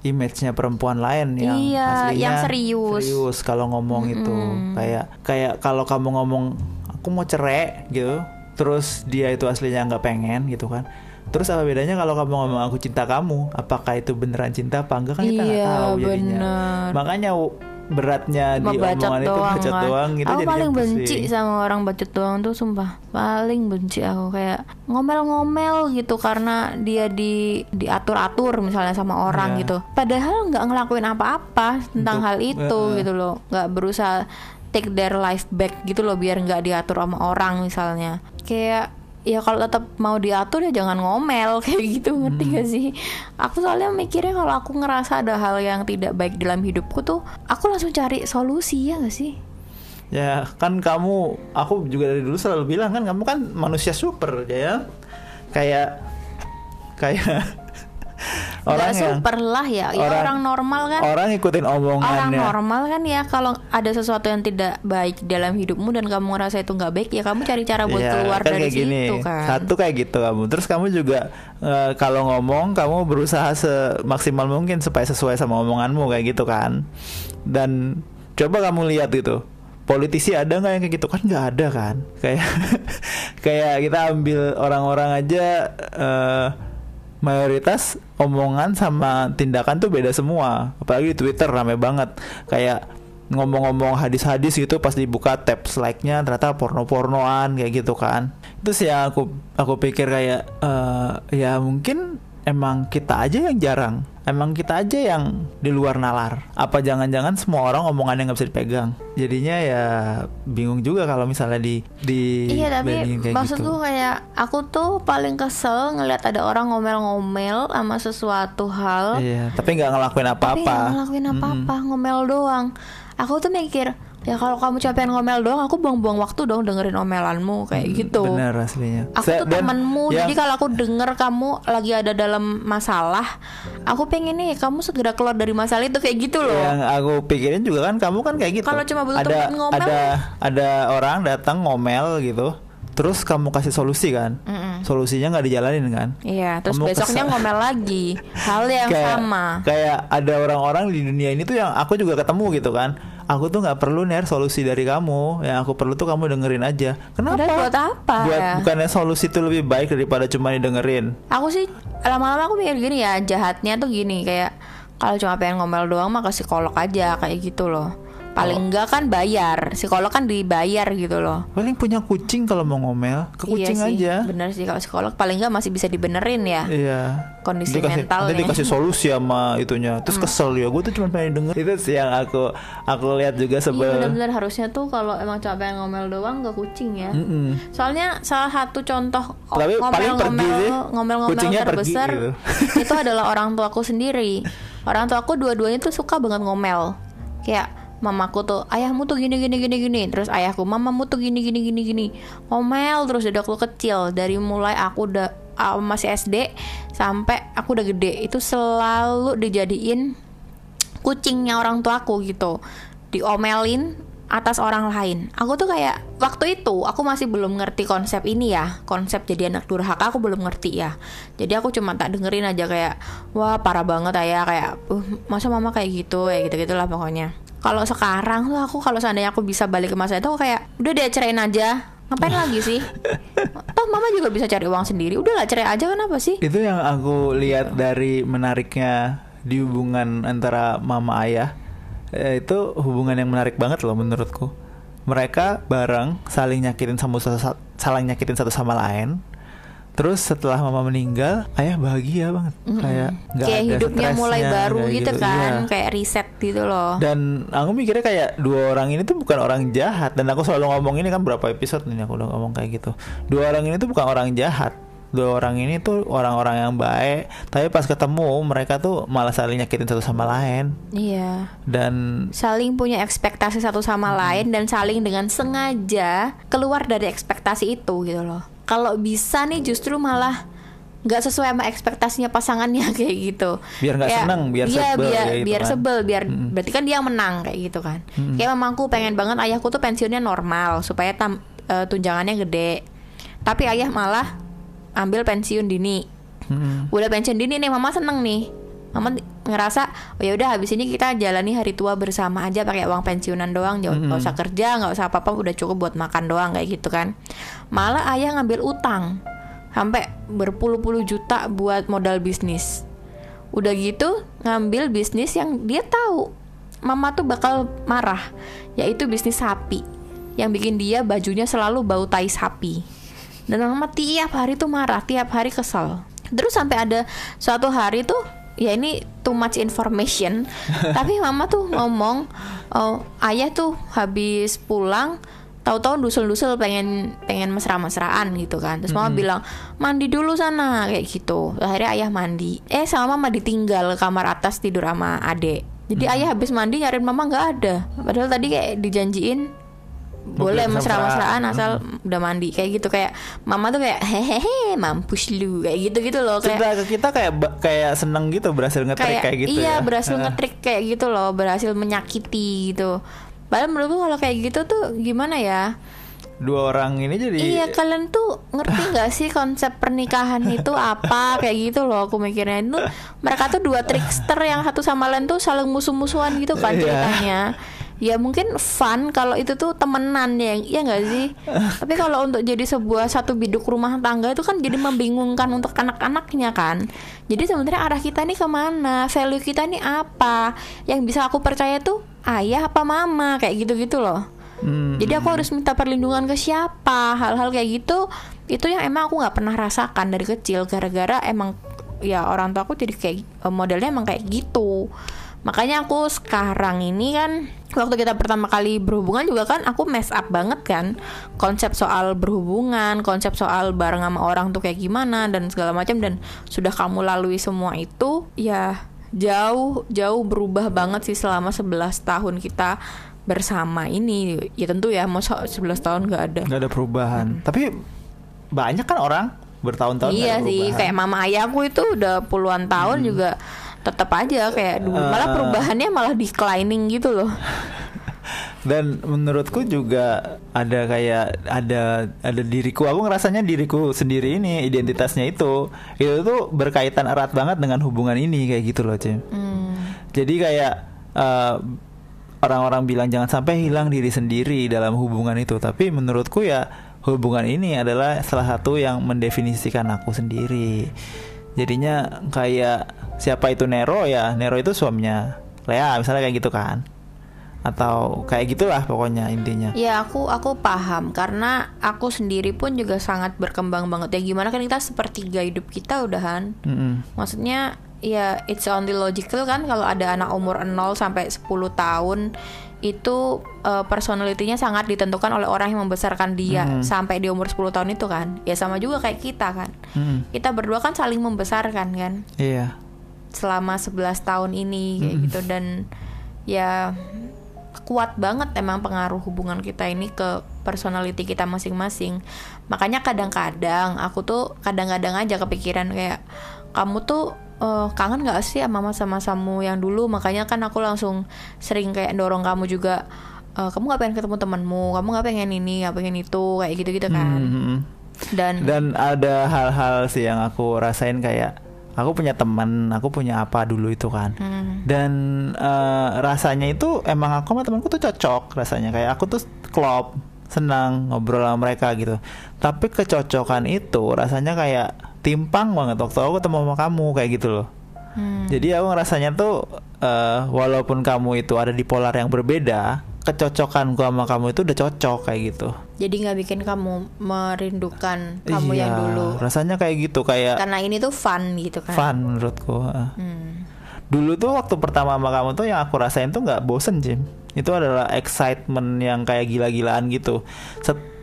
image-nya perempuan lain yang Iya, aslinya yang serius. serius kalau ngomong itu. Kayak kayak kalau kamu ngomong aku mau cerai gitu terus dia itu aslinya nggak pengen gitu kan terus apa bedanya kalau kamu ngomong aku cinta kamu apakah itu beneran cinta apa enggak kan kita nggak Iya, tahu jadinya bener. makanya beratnya di omongan itu doang bacot kan. doang gitu aku paling benci pusing. sama orang bacot doang tuh sumpah paling benci aku kayak ngomel-ngomel gitu karena dia di diatur-atur misalnya sama orang Iya. gitu padahal nggak ngelakuin apa-apa tentang Untuk- hal itu eh. gitu loh nggak berusaha take their life back gitu loh biar nggak diatur sama orang misalnya kayak ya kalau tetap mau diatur ya jangan ngomel kayak gitu ngerti Hmm. gak sih? Aku soalnya mikirnya kalau aku ngerasa ada hal yang tidak baik dalam hidupku tuh aku langsung cari solusi ya gak sih? Ya kan kamu, aku juga dari dulu selalu bilang kan kamu kan manusia super ya, kayak kayak orang yang super lah ya, ya orang- orang, normal kan orang ngikutin orang omongannya. normal kan ya kalau ada sesuatu yang tidak baik dalam hidupmu dan kamu ngerasa itu nggak baik ya kamu cari cara buat Iya, keluar kan dari kayak situ gini. kan Satu kayak gitu kamu. Terus kamu juga eh, kalau ngomong kamu berusaha semaksimal mungkin supaya sesuai sama omonganmu kayak gitu kan. Dan coba kamu lihat gitu. Politisi ada nggak yang kayak gitu kan nggak ada kan kayak kayak kita ambil orang-orang aja eh, mayoritas omongan sama tindakan tuh beda semua. Apalagi di Twitter rame banget. Kayak ngomong-ngomong hadis-hadis gitu pas dibuka tab like-nya ternyata porno-pornoan kayak gitu kan. Sih yang aku aku pikir kayak eh, ya mungkin emang kita aja yang jarang emang kita aja yang di luar nalar. Apa jangan-jangan semua orang omongannya nggak bisa dipegang? Jadinya ya bingung juga kalau misalnya di di Iya tapi kayak maksudku gitu. kayak aku tuh paling kesel ngelihat ada orang ngomel-ngomel sama sesuatu hal. Iya, tapi nggak ngelakuin tapi apa-apa. nggak ngelakuin apa-apa ngomel doang. Aku tuh mikir ya kalau kamu capek ngomel doang aku buang-buang waktu dong dengerin omelanmu kayak gitu Hmm, Bener aslinya. aku Se- tuh temenmu yang- jadi kalau aku denger kamu lagi ada dalam masalah aku pengen nih kamu segera keluar dari masalah itu kayak gitu loh yang aku pikirin juga kan kamu kan kayak gitu. Kalau cuma butuh ada temen ngomel, ada ada orang datang ngomel gitu. Terus kamu kasih solusi kan? Mm-mm. Solusinya nggak dijalanin kan? Iya, terus Kamu besoknya ngomel lagi hal yang kayak, sama. Kayak ada orang-orang di dunia ini tuh yang aku juga ketemu gitu kan. Aku tuh nggak perlu ner solusi dari kamu. Yang aku perlu tuh kamu dengerin aja. Kenapa? Padahal buat apa Buat ya? bukannya solusi itu lebih baik daripada cuma didengerin. Aku sih lama-lama aku mikir gini ya, jahatnya tuh gini kayak kalau cuma pengen ngomel doang mah ke psikolog aja kayak gitu loh. Paling Oh. enggak kan bayar, psikolog kan dibayar gitu loh. Paling punya kucing kalau mau ngomel ke kucing iya sih, aja. Bener sih kalau psikolog paling enggak masih bisa dibenerin ya. Iya. Kondisi Dia kasih- mentalnya. Nanti dikasih solusi sama itunya. Terus kesel ya. Gue tuh cuma pengen denger. Itu sih yang aku aku lihat juga Iya sebel. bener-bener harusnya tuh kalau emang cuma pengen ngomel doang ke kucing ya. Mm-mm. Soalnya salah satu contoh sih. ngomel-ngomel Kucingnya pergi terbesar gitu. itu adalah orang tuaku sendiri. Orang tuaku dua-duanya tuh suka banget ngomel. Kayak mamaku tuh ayahmu tuh gini gini gini gini. Terus ayahku mamamu tuh gini gini gini gini. Ngomel terus dari aku kecil dari mulai aku udah uh, masih SD sampai aku udah gede. Itu selalu dijadiin kucingnya orang tuaku gitu diomelin atas orang lain. Aku tuh kayak waktu itu aku masih belum ngerti konsep ini ya konsep jadi anak durhaka aku belum ngerti ya. Jadi aku cuma tak dengerin aja kayak wah parah banget ya kayak masa mama kayak gitu? Ya gitu gitulah pokoknya kalau sekarang tuh aku kalau seandainya aku bisa balik ke masa itu aku kayak udah deh ceraiin aja ngapain lagi sih toh mama juga bisa cari uang sendiri udah lah cerai aja kenapa sih Itu yang aku lihat dari menariknya di hubungan antara mama ayah. Eh, itu hubungan yang menarik banget loh menurutku. Mereka bareng saling nyakitin sama saling nyakitin satu sama lain. Terus setelah mama meninggal, ayah bahagia banget. Kayak nggak kayak ada hidupnya mulai baru kayak gitu kan Iya. kayak reset gitu loh Dan aku mikirnya kayak dua orang ini tuh bukan orang jahat dan aku selalu ngomong ini kan berapa episode nih aku udah ngomong kayak gitu. Dua orang ini tuh bukan orang jahat. Dua orang ini tuh orang-orang yang baik, tapi pas ketemu mereka tuh malah saling nyakitin satu sama lain. iya Dan saling punya ekspektasi satu sama lain dan saling dengan sengaja keluar dari ekspektasi itu gitu loh kalau bisa nih justru malah nggak sesuai sama ekspektasinya pasangannya kayak gitu. Biar nggak seneng, biar iya, sebel biar, gitu biar kan. sebel biar berarti kan dia yang menang kayak gitu kan. Kayak mamaku pengen banget ayahku tuh pensiunnya normal supaya tam, eh, tunjangannya gede. Tapi ayah malah ambil pensiun dini. Mm, udah pensiun dini nih mama seneng nih. Mama ngerasa oh ya udah habis ini kita jalani hari tua bersama aja pakai uang pensiunan doang. Nggak usah kerja nggak usah apa apa udah cukup buat makan doang kayak gitu kan malah ayah ngambil utang. Sampai berpuluh-puluh juta buat modal bisnis. Udah gitu ngambil bisnis yang dia tahu. Mama tuh bakal marah yaitu bisnis sapi. Yang bikin dia bajunya selalu bau tai sapi. Dan mama tiap hari tuh marah tiap hari kesel. Terus sampai ada suatu hari tuh ya ini too much information. Tapi mama tuh ngomong oh ayah tuh habis pulang tahu-tahu dusul-dusul pengen pengen mesra-mesraan gitu kan. Terus mama bilang mandi dulu sana kayak gitu. Akhirnya ayah mandi. Eh sama mama ditinggal kamar atas tidur sama adek jadi ayah habis mandi nyariin mama nggak ada. Padahal tadi kayak dijanjiin boleh mesra-mesraan asal udah mandi. Kayak gitu kayak mama tuh kayak hehehe mampus lu kayak gitu gitu loh. Kayak ke kita kayak kayak seneng gitu berhasil ngetrik kayak, gitu iya ya. berhasil ngetrik kayak gitu loh berhasil menyakiti gitu padahal menurutku kalau kayak gitu tuh gimana ya? Dua orang ini jadi iya kalian tuh ngerti nggak sih konsep pernikahan itu apa? Kayak gitu loh aku mikirnya. Itu mereka tuh dua trickster yang satu sama lain tuh saling musuh-musuhan gitu kan Iya. ceritanya. Ya mungkin fun kalau itu tuh temenan ya ya nggak sih? Tapi kalau untuk jadi sebuah satu biduk rumah tangga itu kan jadi membingungkan untuk anak-anaknya kan. Jadi sebenarnya arah kita nih ke mana? Value kita nih apa? Yang bisa aku percaya tuh ayah apa mama kayak gitu-gitu loh. Hmm, jadi aku harus minta perlindungan ke siapa hal-hal kayak gitu. Itu yang emang aku nggak pernah rasakan dari kecil gara-gara emang ya orang tua aku jadi kayak eh, modelnya emang kayak gitu. Makanya aku sekarang ini kan waktu kita pertama kali berhubungan juga kan aku mess up banget kan. Konsep soal berhubungan konsep soal bareng sama orang tuh kayak gimana dan segala macam. Dan sudah kamu lalui semua itu ya jauh jauh berubah banget sih selama 11 tahun kita bersama ini. Ya tentu ya mau 11 tahun nggak ada. Nggak ada perubahan. Tapi banyak kan orang bertahun-tahun iya sih kayak mama ayahku itu udah puluhan tahun juga tetap aja kayak dulu. Malah Eh. perubahannya malah declining gitu loh dan menurutku juga ada kayak ada ada diriku. Aku ngerasanya diriku sendiri ini identitasnya itu itu tuh berkaitan erat banget dengan hubungan ini kayak gitu loh Cem. Hmm. jadi kayak eh, orang-orang bilang jangan sampai hilang diri sendiri dalam hubungan itu. Tapi menurutku ya hubungan ini adalah salah satu yang mendefinisikan aku sendiri. Jadinya kayak siapa itu Nero ya Nero itu suaminya Lea misalnya kayak gitu kan atau kayak gitulah pokoknya intinya. Ya aku aku paham. Karena aku sendiri pun juga sangat berkembang banget. Ya gimana kan kita sepertiga hidup kita udahan Mm-mm. maksudnya ya it's only logical kan kalau ada anak umur 0 sampai 10 tahun itu eh, personalitinya sangat ditentukan oleh orang yang membesarkan dia Mhm. sampai di umur 10 tahun itu kan. Ya sama juga kayak kita kan. Mm-mm. kita berdua kan saling membesarkan kan. Iya. Selama 11 tahun ini kayak Mm-mm. gitu. Dan ya kuat banget emang pengaruh hubungan kita ini ke personality kita masing-masing. Makanya kadang-kadang aku tuh kadang-kadang aja kepikiran kayak kamu tuh eh, kangen gak sih sama masa-masamu yang dulu? Makanya kan aku langsung sering kayak dorong kamu juga eh, kamu gak pengen ketemu temanmu kamu gak pengen ini gak pengen itu kayak gitu-gitu kan. Mm-mm. dan dan ada hal-hal sih yang aku rasain kayak aku punya teman aku punya apa dulu itu kan. Hmm. dan eh, rasanya itu emang aku sama temanku tuh cocok rasanya. Kayak aku tuh klop senang ngobrol sama mereka gitu. Tapi kecocokan itu rasanya kayak timpang banget. Waktu aku ketemu sama kamu kayak gitu loh. Hmm. jadi aku ngerasanya tuh eh, walaupun kamu itu ada di polar yang berbeda kecocokan gua sama kamu itu udah cocok kayak gitu jadi nggak bikin kamu merindukan kamu yang Iya, dulu. rasanya kayak gitu kayak karena ini tuh fun gitu kan. Fun menurutku heeh. Hmm. dulu tuh waktu pertama sama kamu tuh yang aku rasain tuh nggak bosen Jim. Itu adalah excitement yang kayak gila-gilaan gitu.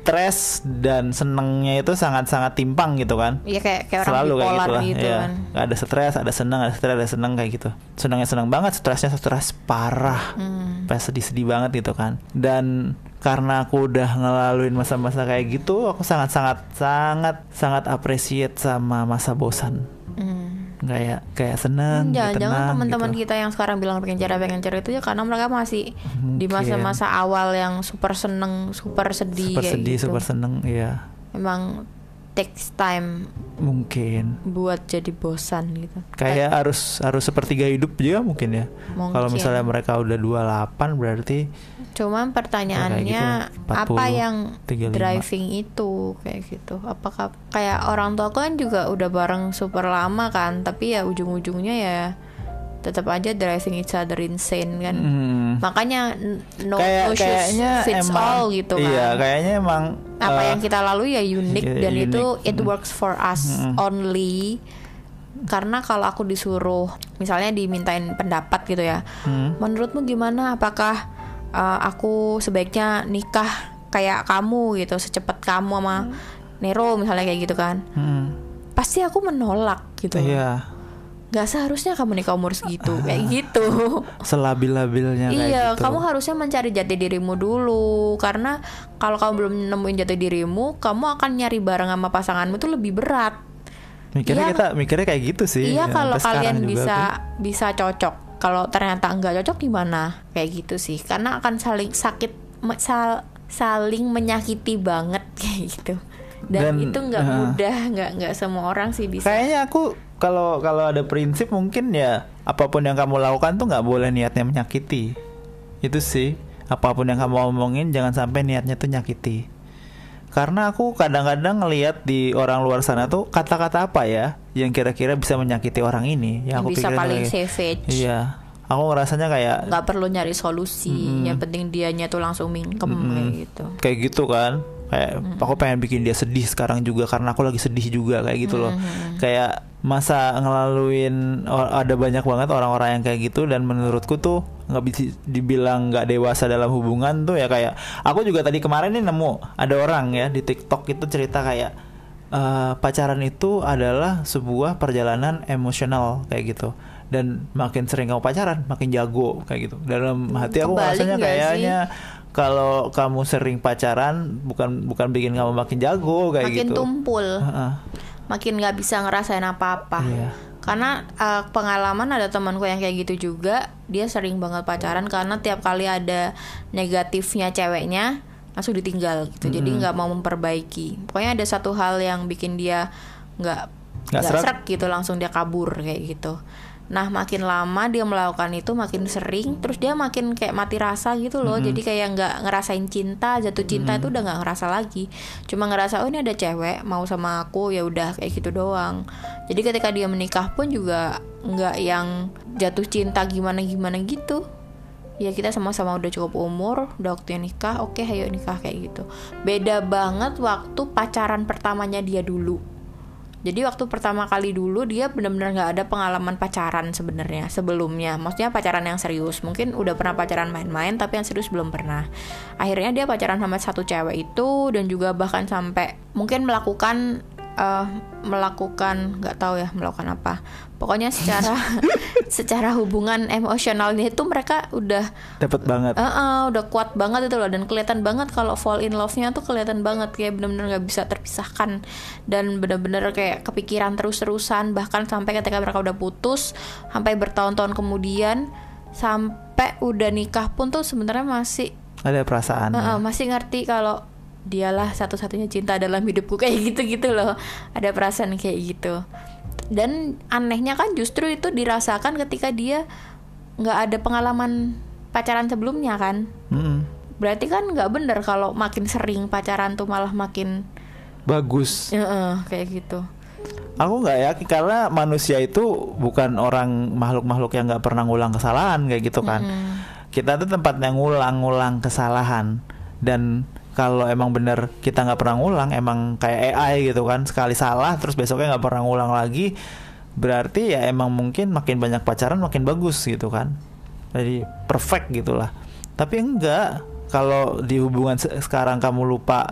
Stres dan senengnya itu sangat-sangat timpang gitu kan. Iya kayak kayak orang selalu kayak gitu lah gitu ya. kan. Ada stres ada senang ada stres ada senang kayak gitu. Senangnya senang banget stresnya stres parah. Hmm. sedih-sedih banget gitu kan. Dan karena aku udah ngelaluin masa-masa kayak gitu aku sangat-sangat sangat sangat appreciate sama masa bosan Hmm. kayak kayak seneng Jangan-jangan tenang teman-teman gitu. kita yang sekarang bilang pengen cerita pengen cerita itu ya karena mereka masih di Mungkin. masa-masa awal yang super seneng, super sedih super sedih gitu. super seneng iya Emang takes time mungkin buat jadi bosan gitu. kayak harus harus sepertiga hidup juga mungkin ya Mungkin. kalau misalnya mereka udah 28 berarti Cuman pertanyaannya gitu, apa 40, yang 35. driving itu kayak gitu? Apakah kayak orang tua aku kan juga udah bareng super lama kan, tapi ya ujung-ujungnya ya tetap aja driving each other insane kan. hmm, Makanya no, kayak no shoes kayaknya fits emang all gitu kan. iya kayaknya emang apa eh, yang kita lalui ya unik iya, dan unik. itu it Mm. works for us Mm-mm. only. Karena kalau aku disuruh misalnya dimintain pendapat gitu ya hmm, menurutmu gimana? Apakah uh, aku sebaiknya nikah kayak kamu gitu secepat kamu sama Nero misalnya kayak gitu kan? Hmm, pasti aku menolak gitu. Iya nggak seharusnya kamu nikah umur segitu kayak gitu selabil-labilnya kayak iya, gitu kamu harusnya mencari jati dirimu dulu karena kalau kamu belum nemuin jati dirimu, kamu akan nyari bareng sama pasanganmu tuh lebih berat. mikirnya Iya. kita mikirnya kayak gitu sih iya, ya, kalau kalian bisa tuh. bisa cocok. Kalau ternyata enggak cocok gimana? Kayak gitu sih. Karena akan saling sakit sal- saling menyakiti banget kayak gitu. Dan, Dan, itu nggak uh, mudah, nggak nggak semua orang sih bisa. kayaknya aku kalau kalau ada prinsip mungkin ya apa pun yang kamu lakukan tuh nggak boleh niatnya menyakiti itu sih apa pun yang kamu omongin jangan sampai niatnya tuh nyakiti karena aku kadang-kadang ngelihat di orang luar sana tuh kata-kata apa ya yang kira-kira bisa menyakiti orang ini Yang aku bisa paling kayak- savage. iya aku ngerasanya kayak nggak perlu nyari solusi Mm-mm. yang penting dianya tuh langsung mingkem Mm-mm. kayak gitu kayak gitu kan kayak aku pengen bikin dia sedih sekarang juga karena aku lagi sedih juga kayak gitu loh. Kayak masa ngelaluin ada banyak banget orang-orang yang kayak gitu dan menurutku tuh nggak bisa dibilang nggak dewasa dalam hubungan tuh ya kayak aku juga tadi kemarin nih nemu ada orang ya di TikTok itu cerita kayak eh, pacaran itu adalah sebuah perjalanan emosional kayak gitu. Dan makin sering kamu pacaran makin jago kayak gitu. Dalam hati aku Kebalik rasanya sih? Kalau kamu sering pacaran bukan bukan bikin kamu makin jago kayak makin gitu. tumpul. Heeh. makin nggak bisa ngerasain apa-apa. Iya. karena eh, pengalaman ada temanku yang kayak gitu juga dia sering banget pacaran karena tiap kali ada negatifnya ceweknya langsung ditinggal gitu. Jadi nggak mau memperbaiki. Pokoknya ada satu hal yang bikin dia nggak Nggak srek gitu langsung dia kabur kayak gitu nah makin lama dia melakukan itu makin sering terus dia makin kayak mati rasa gitu loh. Jadi kayak nggak ngerasain cinta jatuh cinta itu udah nggak ngerasa lagi. Cuma ngerasa oh ini ada cewek mau sama aku ya udah kayak gitu doang. Jadi ketika dia menikah pun juga nggak yang jatuh cinta gimana gimana gitu. Ya kita sama-sama udah cukup umur udah waktunya nikah oke ayo nikah kayak gitu. Beda banget waktu pacaran pertamanya dia dulu jadi waktu pertama kali dulu dia benar-benar nggak ada pengalaman pacaran sebenarnya sebelumnya. Maksudnya pacaran yang serius. Mungkin udah pernah pacaran main-main tapi yang serius belum pernah. Akhirnya dia pacaran sama satu cewek itu dan juga bahkan sampai mungkin melakukan eh, melakukan nggak tahu ya melakukan apa pokoknya secara secara hubungan emosionalnya itu mereka udah Dapat banget. Eh, eh, udah kuat banget itu loh dan kelihatan banget kalau fall in love-nya tuh kelihatan banget kayak bener-bener nggak bisa terpisahkan dan bener-bener kayak kepikiran terus-terusan bahkan sampai ketika mereka udah putus sampai bertahun-tahun kemudian sampai udah nikah pun tuh sebenarnya masih Ada perasaan. eh, eh, masih ngerti kalau dialah satu-satunya cinta dalam hidupku kayak gitu-gitu loh ada perasaan kayak gitu dan anehnya kan justru itu dirasakan ketika dia nggak ada pengalaman pacaran sebelumnya kan Mm-mm. berarti kan nggak bener kalau makin sering pacaran tuh malah makin Bagus. eh, kayak gitu Aku nggak yakin karena manusia itu bukan orang makhluk-makhluk yang nggak pernah ngulang kesalahan kayak gitu kan. Kita tuh tempatnya ngulang-ngulang kesalahan dan kalau emang bener kita nggak pernah ngulang emang kayak AI gitu kan sekali salah terus besoknya nggak pernah ngulang lagi berarti ya emang mungkin makin banyak pacaran makin bagus gitu kan. Jadi perfect gitulah. Tapi enggak kalau di hubungan se- sekarang kamu lupa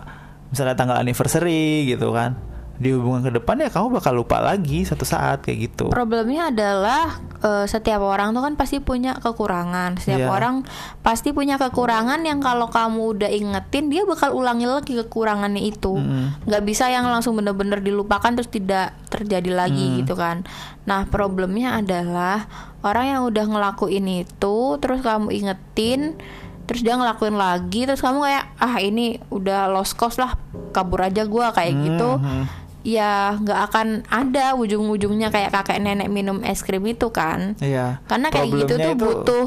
misalnya tanggal anniversary gitu kan di hubungan ke depan ya kamu bakal lupa lagi satu saat kayak gitu Problemnya adalah eh, setiap orang tuh kan pasti punya kekurangan. Setiap Iya. orang pasti punya kekurangan yang kalau kamu udah ingetin dia bakal ulangi lagi kekurangannya itu. Mm-mm. nggak bisa yang langsung bener-bener dilupakan terus tidak terjadi lagi Hmm. gitu kan. Nah problemnya adalah orang yang udah ngelakuin itu terus kamu ingetin terus dia ngelakuin lagi terus kamu kayak ah ini udah lost cause lah kabur aja gua kayak gitu Mhm. Ya nggak akan ada ujung-ujungnya kayak kakek nenek minum es krim itu kan Iya. karena kayak gitu Problemnya tuh itu butuh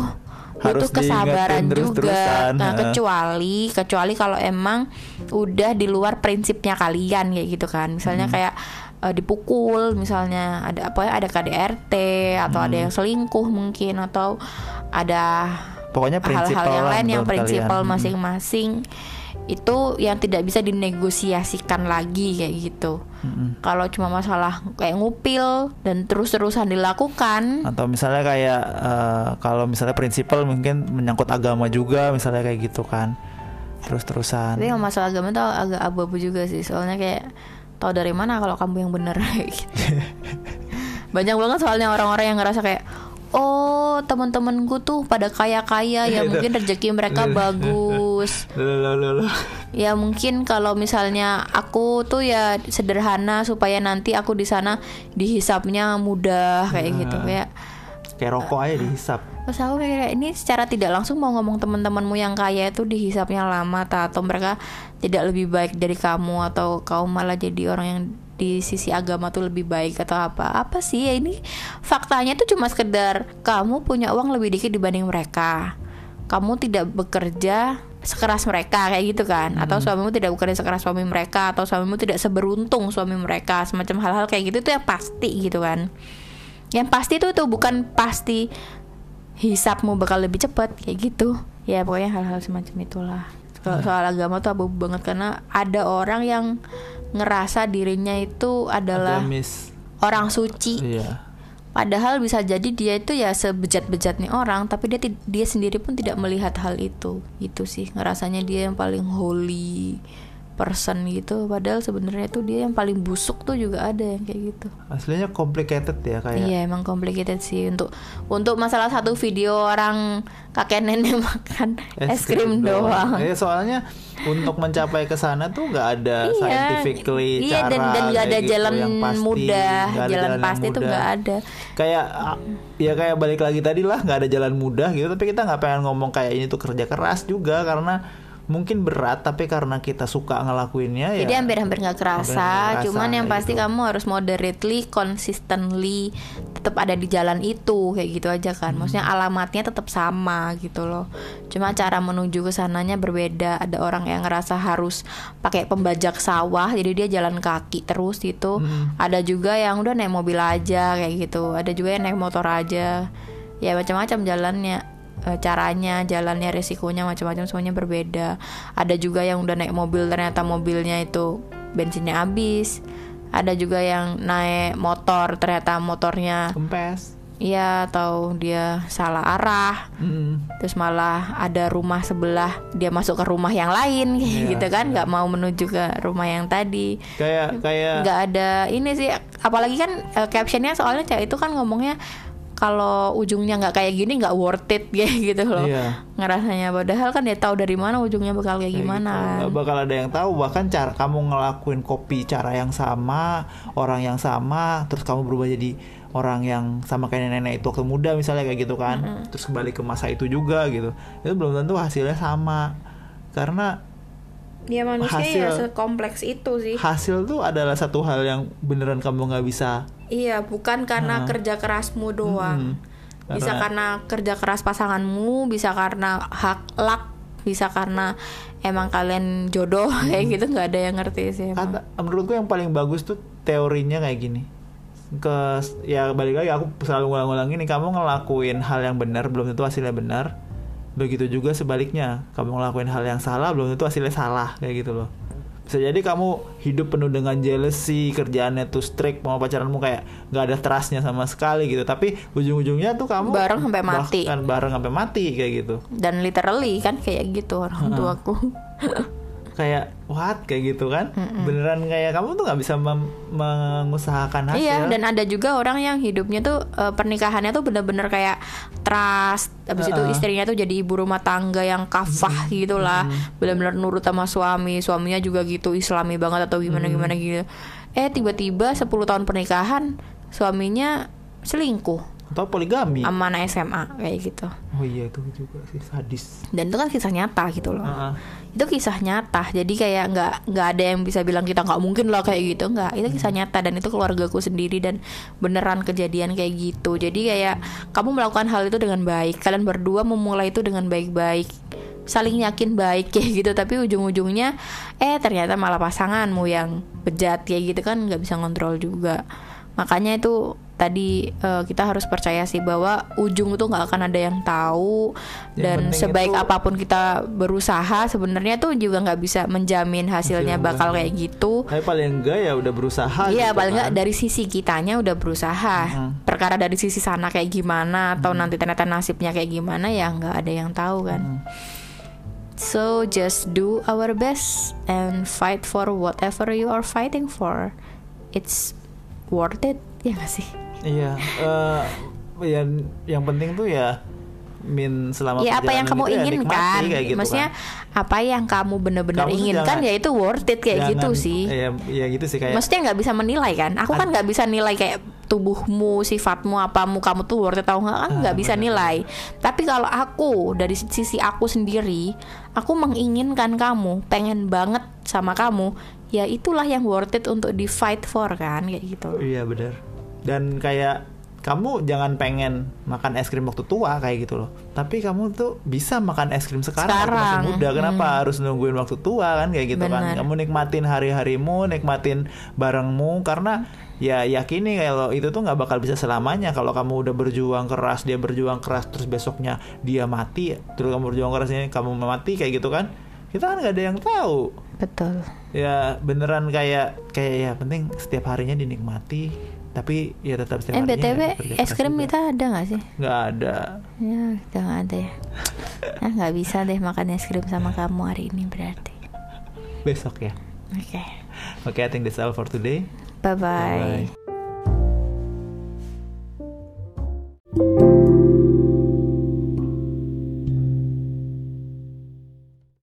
harus butuh kesabaran juga nah kecuali kecuali kalau emang udah di luar prinsipnya kalian kayak gitu kan misalnya Hmm. kayak eh, dipukul misalnya ada apa ya ada KDRT atau Hmm. ada yang selingkuh mungkin atau ada Pokoknya hal-hal yang lain yang prinsipal kalian. Mm. Itu yang tidak bisa dinegosiasikan lagi kayak gitu. Mm-mm. Kalau cuma masalah kayak ngupil dan terus-terusan dilakukan, atau misalnya kayak eh, kalau misalnya prinsipal mungkin menyangkut agama juga misalnya kayak gitu kan terus terusan tapi masalah agama tuh agak abu-abu juga sih. Soalnya kayak tahu dari mana kalau kamu yang kayak gitu. Banyak banget soalnya orang-orang yang ngerasa kayak Oh teman-temanku tuh pada kaya-kaya ya Itu. mungkin rezeki mereka bagus ya mungkin kalau misalnya aku tuh ya sederhana supaya nanti aku di sana dihisapnya mudah kayak gitu Nah. kayak kayak rokok aja dihisap. Terus aku mikir kayak ini secara tidak langsung mau ngomong teman-temanmu yang kaya itu dihisapnya lama ta, atau mereka tidak lebih baik dari kamu atau kau malah jadi orang yang di sisi agama tuh lebih baik atau apa. Apa sih ya ini faktanya tuh cuma sekedar kamu punya uang lebih dikit dibanding mereka. Kamu tidak bekerja sekeras mereka kayak gitu kan. Atau suamimu tidak bekerja sekeras suami mereka atau suamimu tidak seberuntung suami mereka semacam hal-hal kayak gitu itu yang pasti gitu kan. Yang pasti tuh tuh bukan pasti hisapmu bakal lebih cepat kayak gitu. Ya pokoknya hal-hal semacam itulah. Kalau soal agama tuh abu banget karena ada orang yang ngerasa dirinya itu adalah agamis orang suci. Iya Padahal bisa jadi dia itu ya sebejat-bejatnya orang, tapi dia dia sendiri pun tidak melihat hal itu. Itu sih ngerasanya dia yang paling holy person gitu. Padahal sebenarnya itu dia yang paling busuk tuh juga ada yang kayak gitu. aslinya complicated ya kayak Iya emang complicated sih untuk untuk masalah satu video orang kakek nenek makan es, krim doang. Iya soalnya untuk mencapai ke sana tuh nggak ada Iya, scientifically iya cara dan dan nggak ada gitu jalan yang pasti, mudah, ada jalan pasti itu mudah. nggak ada. Kayak ya kayak balik lagi tadi lah nggak ada jalan mudah gitu tapi kita nggak pengen ngomong kayak ini tuh kerja keras juga karena mungkin berat tapi karena kita suka ngelakuinnya ya Jadi hampir-hampir nggak kerasa, Hampir cuman yang pasti gitu. kamu harus moderately, consistently tetap ada di jalan itu kayak gitu aja kan. Hmm. Maksudnya alamatnya tetap sama gitu loh. Cuma cara menuju ke sananya berbeda. Ada orang yang ngerasa harus pakai pembajak sawah, jadi dia jalan kaki terus gitu. Hmm. Ada juga yang udah naik mobil aja kayak gitu. Ada juga yang naik motor aja. Ya macam-macam jalannya caranya, jalannya, resikonya macam-macam semuanya berbeda. Ada juga yang udah naik mobil ternyata mobilnya itu bensinnya habis. Ada juga yang naik motor ternyata motornya kempes iya atau dia salah arah. Mm. Terus malah ada rumah sebelah dia masuk ke rumah yang lain Iya, gitu kan, nggak mau menuju ke rumah yang tadi kayak kayak nggak ada ini sih apalagi kan eh, captionnya soalnya cewek itu kan ngomongnya kalau ujungnya nggak kayak gini nggak worth it kayak gitu loh Iya. ngerasanya padahal kan dia tahu dari mana ujungnya bakal kayak Kayak gimana gitu. kan. Bakal ada yang tahu bahkan cara kamu ngelakuin kopi cara yang sama orang yang sama terus kamu berubah jadi orang yang sama kayak nenek itu waktu muda misalnya kayak gitu kan terus kembali ke masa itu juga gitu itu belum tentu hasilnya sama karena ya manusia Hasil- ya sekompleks itu sih. hasil tuh adalah satu hal yang beneran kamu nggak bisa iya bukan karena kerja kerasmu doang. Mm-mm. bisa karena kerja keras pasanganmu bisa karena hak luck bisa karena emang kalian jodoh kayak gitu nggak ada yang ngerti sih emang. kata menurutku yang paling bagus tuh teorinya kayak gini. Ke ya balik lagi aku selalu ngulang-ngulang ini kamu ngelakuin hal yang benar belum tentu hasilnya benar begitu juga sebaliknya. Kamu ngelakuin hal yang salah belum tentu hasilnya salah kayak gitu loh. Bisa jadi kamu hidup penuh dengan jealousy kerjaannya tuh strict mau pacaranmu kayak nggak ada trustnya sama sekali gitu. Tapi ujung-ujungnya tuh kamu Bareng sampai mati. bahkan bareng sampai mati kayak gitu. Dan literally kan kayak gitu orang tuaku kayak what kayak gitu kan beneran kayak kamu tuh nggak bisa mengusahakan hasil Iya, dan ada juga orang yang hidupnya tuh eh, pernikahannya tuh bener-bener kayak trust. Habis itu Heeh. istrinya tuh jadi ibu rumah tangga yang kafah gitu lah. Bener-bener nurut sama suami, suaminya juga gitu islami banget atau gimana-gimana gitu. Eh tiba-tiba 10 tahun pernikahan suaminya selingkuh atau poligami sama anak SMA kayak gitu. oh iya itu juga sih sadis Dan itu kan kisah nyata gitu loh. Heeh. Itu kisah nyata. Jadi kayak nggak nggak ada yang bisa bilang kita nggak mungkin lah kayak gitu. Nggak. Itu kisah nyata dan itu keluargaku sendiri dan beneran kejadian kayak gitu. Jadi kayak kamu melakukan hal itu dengan baik. Kalian berdua memulai itu dengan baik-baik. Saling yakin baik kayak gitu. Tapi ujung-ujungnya eh ternyata malah pasanganmu yang bejat kayak gitu kan nggak bisa ngontrol juga. Makanya itu tadi eh, kita harus percaya sih bahwa ujung itu nggak akan ada yang tahu Yang dan sebaik itu- apa pun kita berusaha sebenarnya tuh juga nggak bisa menjamin hasilnya Hasil bakal kayak gitu. tapi paling enggak ya udah berusaha Iya, gitu paling nggak kan. dari sisi kitanya udah berusaha. Perkara dari sisi sana kayak gimana atau nanti ternyata nasibnya kayak gimana ya nggak ada yang tahu kan. So just do our best and fight for whatever you are fighting for. It's worth it ya nggak sih? Iya, eh yang yang penting tuh ya min selama ya apa yang kamu itu ya inginkan nikmati kayak gitu maksudnya kan. apa yang kamu benar-benar inginkan jangan- ya itu worth it kayak Jangan- gitu sih. ya, ya gitu sih kayak maksudnya nggak bisa menilai kan? Aku kan nggak bisa nilai kayak tubuhmu sifatmu apamu kamu tuh worth it atau nggak? Kan nggak Ah, bisa nilai. Tapi kalau aku dari sisi aku sendiri aku menginginkan kamu pengen banget sama kamu ya itulah yang worth it untuk di fight for kan kayak gitu. Iya benar dan kayak kamu jangan pengen makan es krim waktu tua kayak gitu loh. Tapi kamu tuh bisa makan es krim sekarang, waktu Sekarang, masih muda. Kenapa hmm. harus nungguin waktu tua kan? Kayak gitu Benar. kan kamu nikmatin hari-harimu nikmatin barengmu karena ya yakini kalau itu tuh nggak bakal bisa selamanya. Kalau kamu udah berjuang keras dia berjuang keras terus besoknya dia mati terus kamu berjuang keras ini kamu mati kayak gitu kan? Kita kan nggak ada yang tahu. Betul. Ya beneran kayak kayak ya penting setiap harinya dinikmati tapi ya tetap setiap eh, ya, es krim kita ada nggak sih? Nggak ada. Ya kita nggak ada ya. Ah, nggak bisa deh makan es krim sama kamu hari ini berarti. Besok ya? Oke. Okay. oke okay, I think that's all for today. Bye bye, bye, -bye.